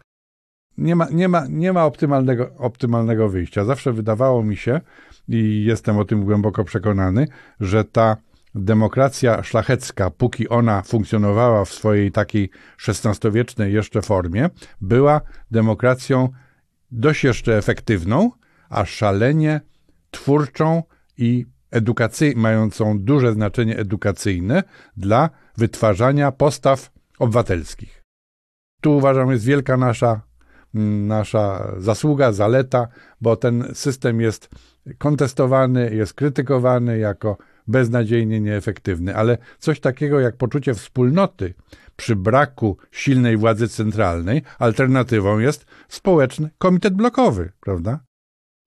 Nie ma, nie ma, nie ma optymalnego, optymalnego wyjścia. Zawsze wydawało mi się, i jestem o tym głęboko przekonany, że ta demokracja szlachecka, póki ona funkcjonowała w swojej takiej XVI-wiecznej jeszcze formie, była demokracją dość jeszcze efektywną, a szalenie twórczą i edukacyj- mającą duże znaczenie edukacyjne dla wytwarzania postaw obywatelskich. Tu uważam jest wielka nasza, mm, nasza zasługa, zaleta, bo ten system jest kontestowany, jest krytykowany jako beznadziejnie nieefektywny, ale coś takiego jak poczucie wspólnoty przy braku silnej władzy centralnej, alternatywą jest społeczny komitet blokowy, prawda?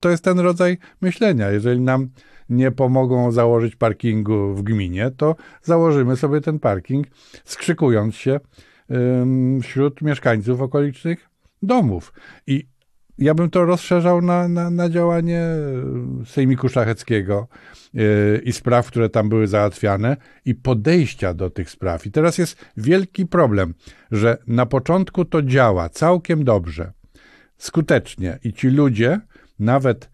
To jest ten rodzaj myślenia. Jeżeli nam nie pomogą założyć parkingu w gminie, to założymy sobie ten parking, skrzykując się wśród mieszkańców okolicznych domów. I ja bym to rozszerzał na, na, na działanie Sejmiku Szlacheckiego yy, i spraw, które tam były załatwiane i podejścia do tych spraw. I teraz jest wielki problem, że na początku to działa całkiem dobrze, skutecznie i ci ludzie, nawet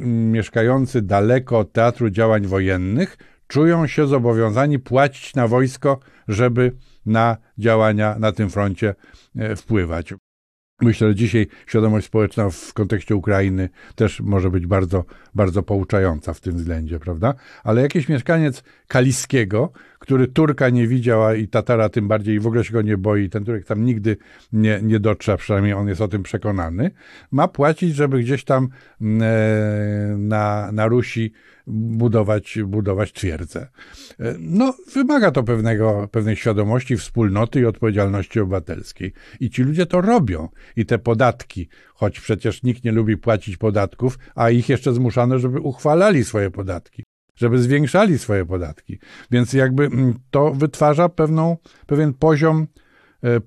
mieszkający daleko od teatru działań wojennych czują się zobowiązani płacić na wojsko, żeby na działania na tym froncie e, wpływać. Myślę, że dzisiaj świadomość społeczna w kontekście Ukrainy też może być bardzo, bardzo pouczająca w tym względzie, prawda? Ale jakiś mieszkaniec Kaliskiego, który Turka nie widział, i Tatara tym bardziej i w ogóle się go nie boi, ten Turek tam nigdy nie, nie dotrze, przynajmniej on jest o tym przekonany, ma płacić, żeby gdzieś tam mm, e, na, na Rusi budować, budować twierdzę. E, no, wymaga to pewnego, pewnej świadomości, wspólnoty i odpowiedzialności obywatelskiej. I ci ludzie to robią. I te podatki, choć przecież nikt nie lubi płacić podatków, a ich jeszcze zmuszano, żeby uchwalali swoje podatki żeby zwiększali swoje podatki. Więc jakby mm, to wytwarza pewną, pewien poziom,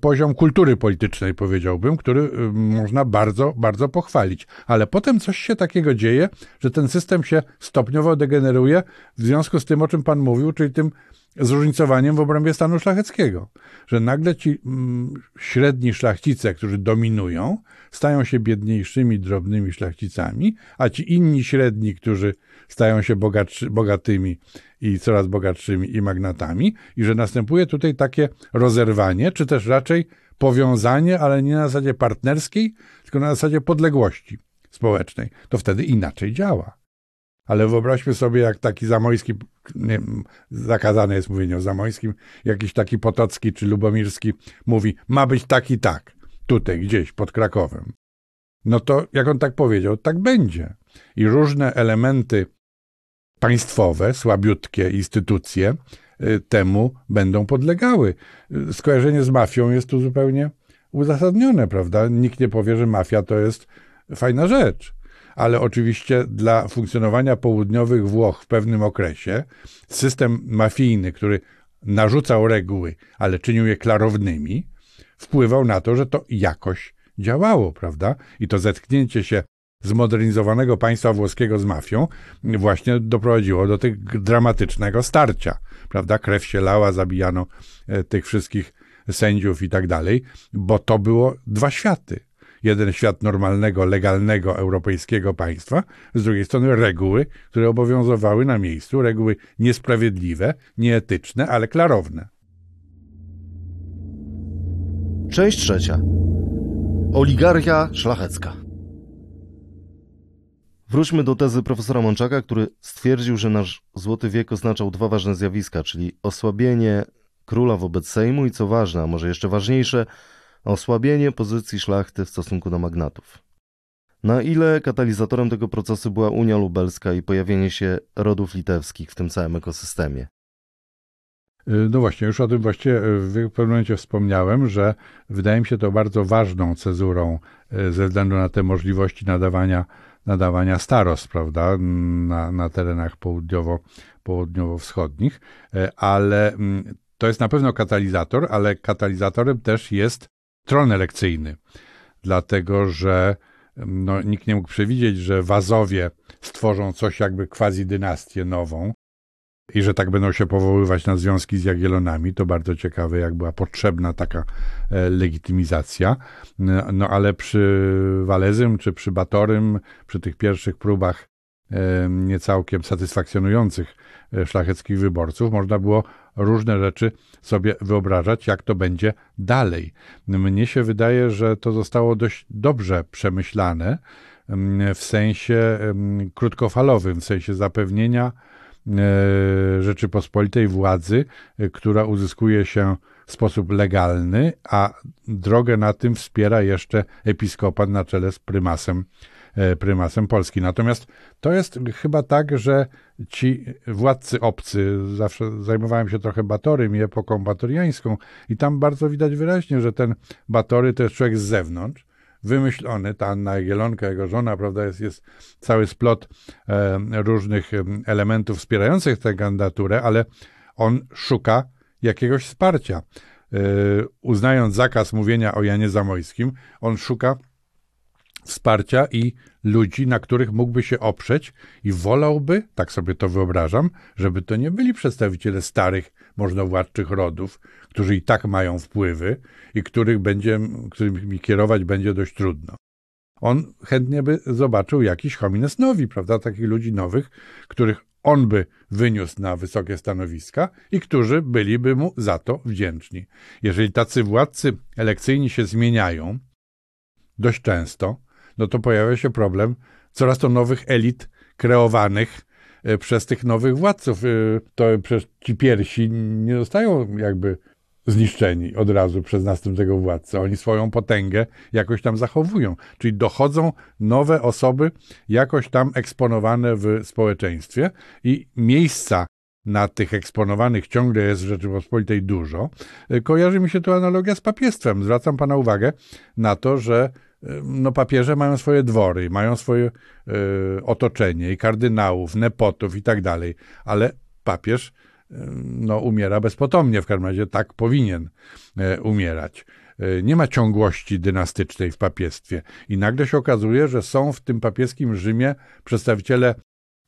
poziom kultury politycznej, powiedziałbym, który y, można bardzo, bardzo pochwalić. Ale potem coś się takiego dzieje, że ten system się stopniowo degeneruje w związku z tym, o czym Pan mówił, czyli tym zróżnicowaniem w obrębie stanu szlacheckiego, że nagle ci mm, średni szlachcice, którzy dominują, stają się biedniejszymi, drobnymi szlachcicami, a ci inni średni, którzy stają się bogatszy, bogatymi i coraz bogatszymi i magnatami, i że następuje tutaj takie rozerwanie, czy też raczej powiązanie, ale nie na zasadzie partnerskiej, tylko na zasadzie podległości społecznej. To wtedy inaczej działa. Ale wyobraźmy sobie, jak taki zamojski, nie, zakazane jest mówienie o zamojskim, jakiś taki potocki czy lubomirski mówi, ma być tak i tak, tutaj gdzieś pod Krakowem. No to jak on tak powiedział, tak będzie. I różne elementy państwowe, słabiutkie instytucje y, temu będą podlegały. Skojarzenie z mafią jest tu zupełnie uzasadnione, prawda? Nikt nie powie, że mafia to jest fajna rzecz ale oczywiście dla funkcjonowania południowych Włoch w pewnym okresie system mafijny, który narzucał reguły, ale czynił je klarownymi, wpływał na to, że to jakoś działało, prawda? I to zetknięcie się zmodernizowanego państwa włoskiego z mafią właśnie doprowadziło do tego dramatycznego starcia, prawda? Krew się lała, zabijano e, tych wszystkich sędziów i tak dalej, bo to było dwa światy jeden świat normalnego, legalnego, europejskiego państwa, z drugiej strony reguły, które obowiązywały na miejscu, reguły niesprawiedliwe, nieetyczne, ale klarowne. Część trzecia. Oligarchia szlachecka. Wróćmy do tezy profesora Mączaka, który stwierdził, że nasz złoty wiek oznaczał dwa ważne zjawiska, czyli osłabienie króla wobec Sejmu i co ważne, a może jeszcze ważniejsze, osłabienie pozycji szlachty w stosunku do magnatów. Na ile katalizatorem tego procesu była Unia Lubelska i pojawienie się rodów litewskich w tym całym ekosystemie? Y, no właśnie, już o tym właściwie w pewnym momencie wspomniałem, że wydaje mi się to bardzo ważną cezurą y, ze względu na te możliwości nadawania, nadawania starost, prawda, na, na terenach południowo, południowo-wschodnich, y, ale mm, to jest na pewno katalizator, ale katalizatorem też jest tron elekcyjny, dlatego że no, nikt nie mógł przewidzieć, że Wazowie stworzą coś jakby quasi-dynastię nową i że tak będą się powoływać na związki z Jagiellonami. To bardzo ciekawe, jak była potrzebna taka e, legitymizacja. No, no ale przy Walezym czy przy Batorym, przy tych pierwszych próbach e, niecałkiem satysfakcjonujących e, szlacheckich wyborców, można było różne rzeczy sobie wyobrażać, jak to będzie dalej. Mnie się wydaje, że to zostało dość dobrze przemyślane mm, w sensie mm, krótkofalowym, w sensie zapewnienia e, Rzeczypospolitej władzy, e, która uzyskuje się w sposób legalny, a drogę na tym wspiera jeszcze episkopat na czele z prymasem prymasem Polski. Natomiast to jest chyba tak, że ci władcy obcy, zawsze zajmowałem się trochę Batorym i epoką batoriańską i tam bardzo widać wyraźnie, że ten Batory to jest człowiek z zewnątrz, wymyślony, ta Anna Jagielonka, jego żona, prawda, jest, jest cały splot e, różnych elementów wspierających tę kandydaturę, ale on szuka jakiegoś wsparcia. E, uznając zakaz mówienia o Janie Zamojskim, on szuka wsparcia i ludzi, na których mógłby się oprzeć i wolałby, tak sobie to wyobrażam, żeby to nie byli przedstawiciele starych, możnowładczych rodów, którzy i tak mają wpływy i których będzie, którymi kierować będzie dość trudno. On chętnie by zobaczył jakiś homines nowi, prawda, takich ludzi nowych, których on by wyniósł na wysokie stanowiska i którzy byliby mu za to wdzięczni. Jeżeli tacy władcy elekcyjni się zmieniają dość często, no to pojawia się problem coraz to nowych elit kreowanych e, przez tych nowych władców. E, to przez ci pierwsi nie zostają jakby zniszczeni od razu przez następnego władcę. Oni swoją potęgę jakoś tam zachowują. Czyli dochodzą nowe osoby jakoś tam eksponowane w społeczeństwie i miejsca na tych eksponowanych ciągle jest w Rzeczypospolitej dużo. E, kojarzy mi się tu analogia z papiestwem. Zwracam Pana uwagę na to, że no papieże mają swoje dwory, mają swoje y, otoczenie i kardynałów, nepotów i tak dalej, ale papież y, no, umiera bezpotomnie, w każdym razie tak powinien y, umierać. Nie ma ciągłości dynastycznej w papiestwie i nagle się okazuje, że są w tym papieskim Rzymie przedstawiciele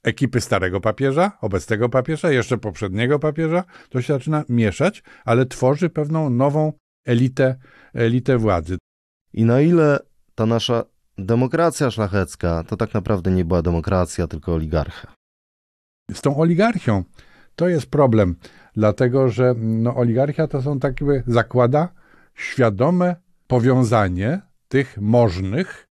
ekipy starego papieża, obecnego papieża, jeszcze poprzedniego papieża, to się zaczyna mieszać, ale tworzy pewną nową elitę, elitę władzy. I na ile ta nasza demokracja szlachecka to tak naprawdę nie była demokracja, tylko oligarchia? Z tą oligarchią to jest problem, dlatego że no, oligarchia to są takie, zakłada świadome powiązanie tych możnych,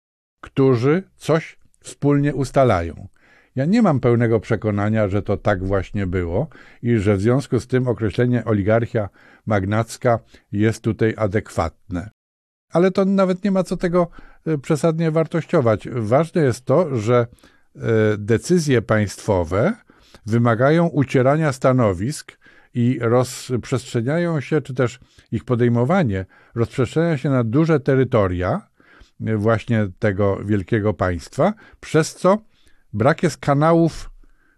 którzy coś wspólnie ustalają. Ja nie mam pełnego przekonania, że to tak właśnie było i że w związku z tym określenie oligarchia magnacka jest tutaj adekwatne. Ale to nawet nie ma co tego e, przesadnie wartościować. Ważne jest to, że e, decyzje państwowe wymagają ucierania stanowisk i rozprzestrzeniają się, czy też ich podejmowanie rozprzestrzenia się na duże terytoria e, właśnie tego wielkiego państwa, przez co brak jest kanałów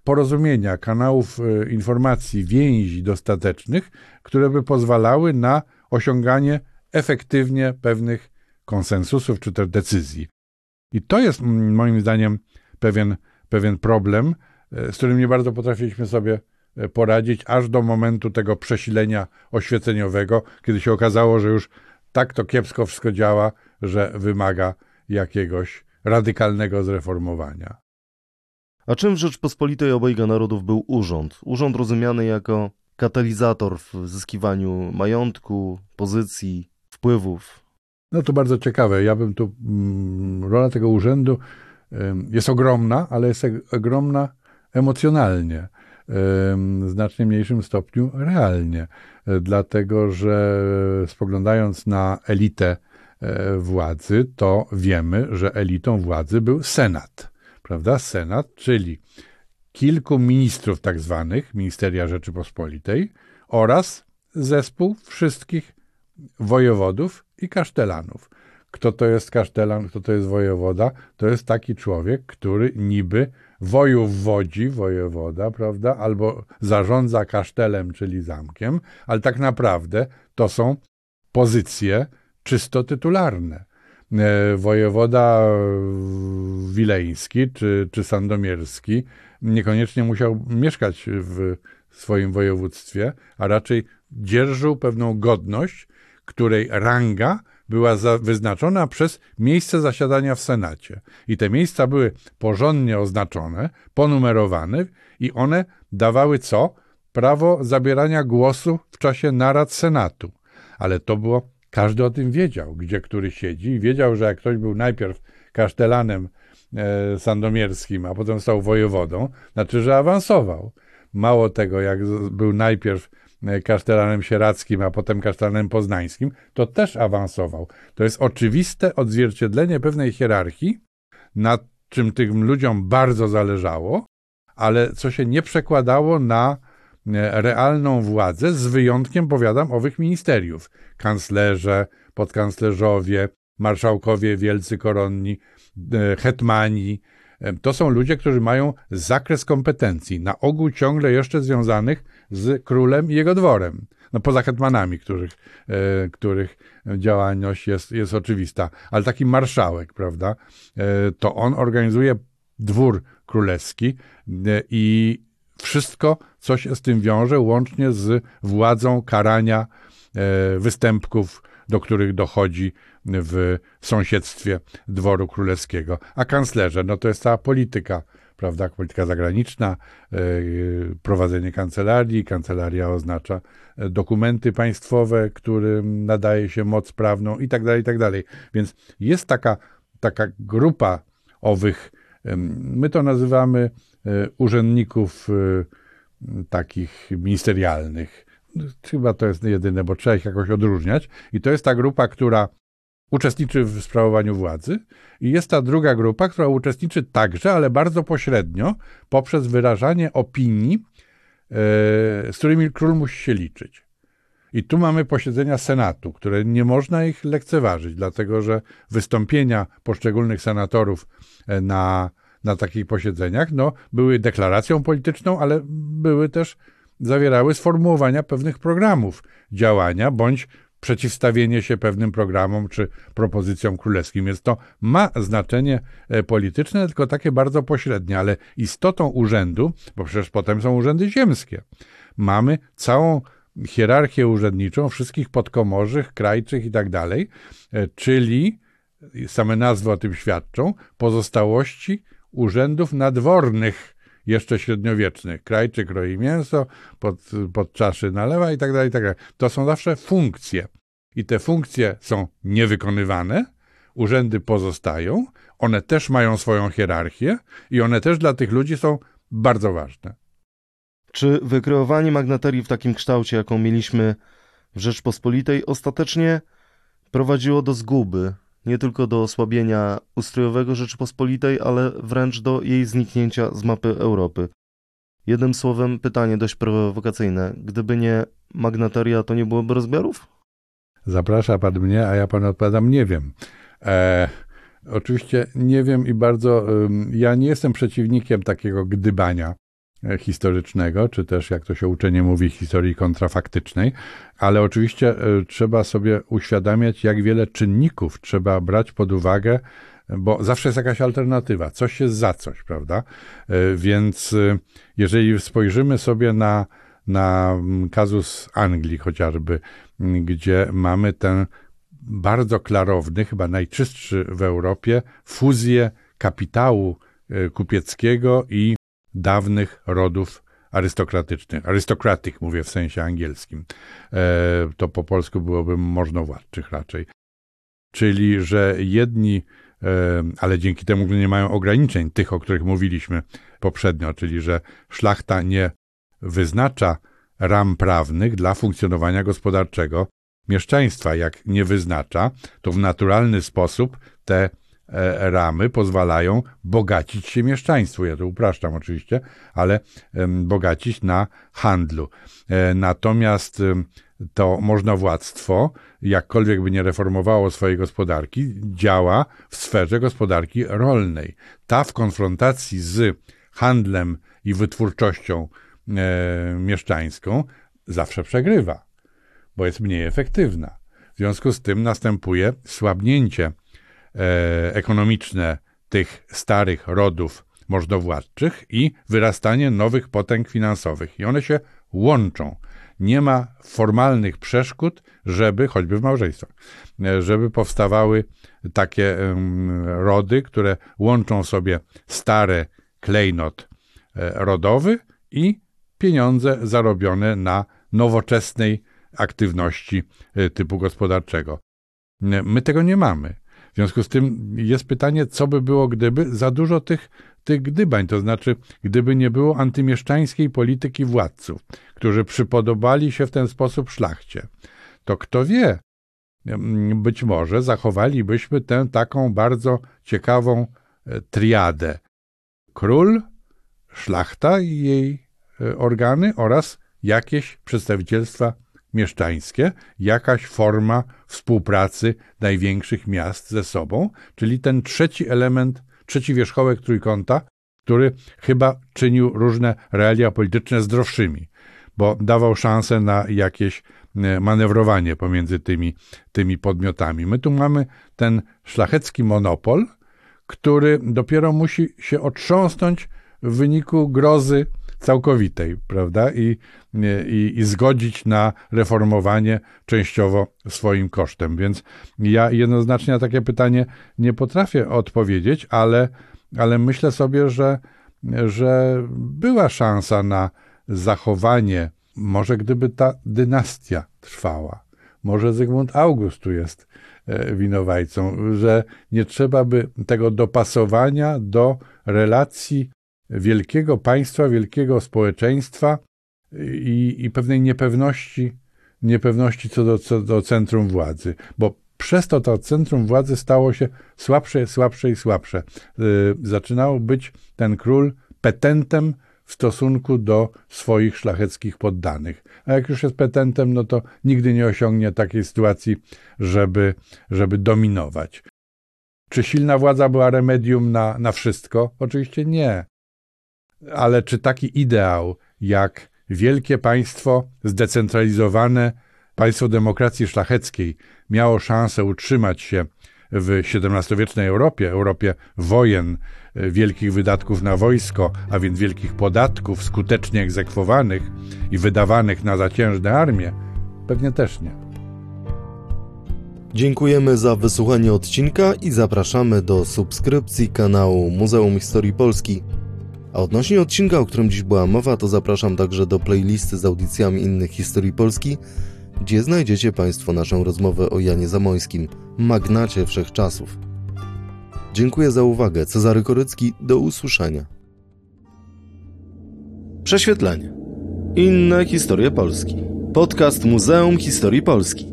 porozumienia, kanałów informacji, więzi dostatecznych, które by pozwalały na osiąganie efektywnie pewnych konsensusów czy też decyzji. I to jest moim zdaniem pewien, pewien problem, e, z którym nie bardzo potrafiliśmy sobie e, poradzić, aż do momentu tego przesilenia oświeceniowego, kiedy się okazało, że już tak to kiepsko wszystko działa, że wymaga jakiegoś radykalnego zreformowania. A czym w Rzeczpospolitej obojga narodów był urząd? Urząd rozumiany jako katalizator w zyskiwaniu majątku, pozycji, wpływów. No to bardzo ciekawe. Ja bym tu, mm, rola tego urzędu jest ogromna, ale jest ogromna emocjonalnie, w znacznie mniejszym stopniu realnie, e, dlatego że spoglądając na elitę e, władzy, to wiemy, że elitą władzy był Senat prawda? Senat, czyli kilku ministrów tak zwanych, Ministeria Rzeczypospolitej oraz zespół wszystkich wojewodów i kasztelanów. Kto to jest kasztelan, kto to jest wojewoda? To jest taki człowiek, który niby wojów wodzi, wojewoda, prawda, albo zarządza kasztelem, czyli zamkiem, ale tak naprawdę to są pozycje czysto tytularne. E, wojewoda wileński czy, czy sandomierski niekoniecznie musiał mieszkać w swoim województwie, a raczej dzierżył pewną godność, której ranga była wyznaczona przez miejsce zasiadania w Senacie. I te miejsca były porządnie oznaczone, ponumerowane i one dawały co? Prawo zabierania głosu w czasie narad Senatu. Ale to było każdy o tym wiedział, gdzie który siedzi i wiedział, że jak ktoś był najpierw kasztelanem e, sandomierskim, a potem stał wojewodą, znaczy, że awansował. Mało tego, jak był najpierw kasztelanem sieradzkim, a potem kasztelanem poznańskim, to też awansował. To jest oczywiste odzwierciedlenie pewnej hierarchii, nad czym tym ludziom bardzo zależało, ale co się nie przekładało na E, realną władzę, z wyjątkiem, powiadam, owych ministeriów. Kanclerze, podkanclerzowie, marszałkowie wielcy koronni, e, hetmani. E, to są ludzie, którzy mają zakres kompetencji, na ogół ciągle jeszcze związanych z królem i jego dworem. No poza hetmanami, których, których działalność jest, jest oczywista. Ale taki marszałek, prawda, to on organizuje dwór królewski i wszystko, co się z tym wiąże, łącznie z władzą karania e, występków, do których dochodzi w sąsiedztwie dworu królewskiego. A kanclerze, no to jest cała polityka, prawda, polityka zagraniczna, e, prowadzenie kancelarii. Kancelaria oznacza e, dokumenty państwowe, którym nadaje się moc prawną i tak dalej, i tak dalej. Więc jest taka, taka grupa owych, my to nazywamy E, urzędników takich ministerialnych. Chyba to jest jedyne, bo trzeba ich jakoś odróżniać. I to jest ta grupa, która uczestniczy w sprawowaniu władzy, i jest ta druga grupa, która uczestniczy także, ale bardzo pośrednio, poprzez wyrażanie opinii, e, z którymi król musi się liczyć. I tu mamy posiedzenia Senatu, które nie można ich lekceważyć, dlatego że wystąpienia poszczególnych senatorów na na takich posiedzeniach, no, były deklaracją polityczną, ale były też, zawierały sformułowania pewnych programów. Działania bądź przeciwstawienie się pewnym programom czy propozycjom królewskim. Więc to ma znaczenie e, polityczne, tylko takie bardzo pośrednie, ale istotą urzędu, bo przecież potem są urzędy ziemskie, mamy całą hierarchię urzędniczą wszystkich podkomorzych, krajczych i tak dalej, e, czyli same nazwy o tym świadczą, pozostałości urzędów nadwornych, jeszcze średniowiecznych. Krajczyk roi mięso, pod, pod czaszy nalewa i tak dalej, i tak dalej. To są zawsze funkcje. I te funkcje są niewykonywane, urzędy pozostają, one też mają swoją hierarchię i one też dla tych ludzi są bardzo ważne. Czy wykreowanie magnaterii w takim kształcie, jaką mieliśmy w Rzeczpospolitej, ostatecznie prowadziło do zguby, nie tylko do osłabienia ustrojowego Rzeczypospolitej, ale wręcz do jej zniknięcia z mapy Europy? Jednym słowem, pytanie dość prowokacyjne. Gdyby nie magnateria, to nie byłoby rozbiorów? Zaprasza pan mnie, a ja panu odpowiadam, nie wiem. E, oczywiście nie wiem i bardzo. ja nie jestem przeciwnikiem takiego gdybania historycznego, czy też, jak to się uczenie mówi, historii kontrafaktycznej, ale oczywiście e, trzeba sobie uświadamiać, jak wiele czynników trzeba brać pod uwagę, bo zawsze jest jakaś alternatywa, coś jest za coś, prawda? E, więc jeżeli spojrzymy sobie na, na kazus Anglii chociażby, gdzie mamy ten bardzo klarowny, chyba najczystszy w Europie, fuzję kapitału e, kupieckiego i dawnych rodów arystokratycznych. Arystokratyk mówię w sensie angielskim. E, to po polsku byłoby możnowładczych raczej. Czyli, że jedni, e, ale dzięki temu nie mają ograniczeń, tych, o których mówiliśmy poprzednio, czyli że szlachta nie wyznacza ram prawnych dla funkcjonowania gospodarczego mieszczaństwa. Jak nie wyznacza, to w naturalny sposób te ramy pozwalają bogacić się mieszczaństwu. Ja to upraszczam oczywiście, ale bogacić na handlu. E, natomiast to możnowładztwo, jakkolwiek by nie reformowało swojej gospodarki, działa w sferze gospodarki rolnej. Ta w konfrontacji z handlem i wytwórczością e, mieszczańską zawsze przegrywa, bo jest mniej efektywna. W związku z tym następuje słabnięcie e, ekonomiczne tych starych rodów możnowładczych i wyrastanie nowych potęg finansowych. I one się łączą. Nie ma formalnych przeszkód, żeby, choćby w małżeństwach, e, żeby powstawały takie rody, które łączą sobie stary klejnot e, rodowy i pieniądze zarobione na nowoczesnej aktywności e, typu gospodarczego. E, my tego nie mamy. W związku z tym jest pytanie, co by było, gdyby za dużo tych, tych gdybań, to znaczy, gdyby nie było antymieszczańskiej polityki władców, którzy przypodobali się w ten sposób szlachcie. To kto wie, być może zachowalibyśmy tę taką bardzo ciekawą e, triadę. Król, szlachta i jej E, organy oraz jakieś przedstawicielstwa mieszczańskie, jakaś forma współpracy największych miast ze sobą, czyli ten trzeci element, trzeci wierzchołek trójkąta, który chyba czynił różne realia polityczne zdrowszymi, bo dawał szansę na jakieś e, manewrowanie pomiędzy tymi, tymi podmiotami. My tu mamy ten szlachecki monopol, który dopiero musi się otrząsnąć w wyniku grozy całkowitej, prawda? I, i, I zgodzić na reformowanie częściowo swoim kosztem. Więc ja jednoznacznie na takie pytanie nie potrafię odpowiedzieć, ale, ale myślę sobie, że, że była szansa na zachowanie, może gdyby ta dynastia trwała. Może Zygmunt August tu jest e, winowajcą, że nie trzeba by tego dopasowania do relacji wielkiego państwa, wielkiego społeczeństwa i, i pewnej niepewności, niepewności co do, co do centrum władzy, bo przez to to centrum władzy stało się słabsze, słabsze i słabsze. Yy, zaczynał być ten król petentem w stosunku do swoich szlacheckich poddanych. A jak już jest petentem, no to nigdy nie osiągnie takiej sytuacji, żeby, żeby dominować. Czy silna władza była remedium na, na wszystko? Oczywiście nie. Ale czy taki ideał jak wielkie państwo zdecentralizowane państwo demokracji szlacheckiej miało szansę utrzymać się w XVII-wiecznej Europie, Europie wojen, wielkich wydatków na wojsko, a więc wielkich podatków skutecznie egzekwowanych i wydawanych na zaciężne armie, pewnie też nie. Dziękujemy za wysłuchanie odcinka i zapraszamy do subskrypcji kanału Muzeum Historii Polski. A odnośnie odcinka, o którym dziś była mowa, to zapraszam także do playlisty z audycjami innych historii Polski, gdzie znajdziecie Państwo naszą rozmowę o Janie Zamońskim, magnacie wszechczasów. Dziękuję za uwagę. Cezary Korycki, do usłyszenia. Prześwietlenie. Inne historie Polski. Podcast Muzeum Historii Polski.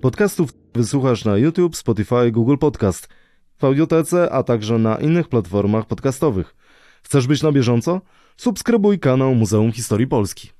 Podcastów wysłuchasz na YouTube, Spotify, Google Podcast, w Audiotece, a także na innych platformach podcastowych. Chcesz być na bieżąco? Subskrybuj kanał Muzeum Historii Polski.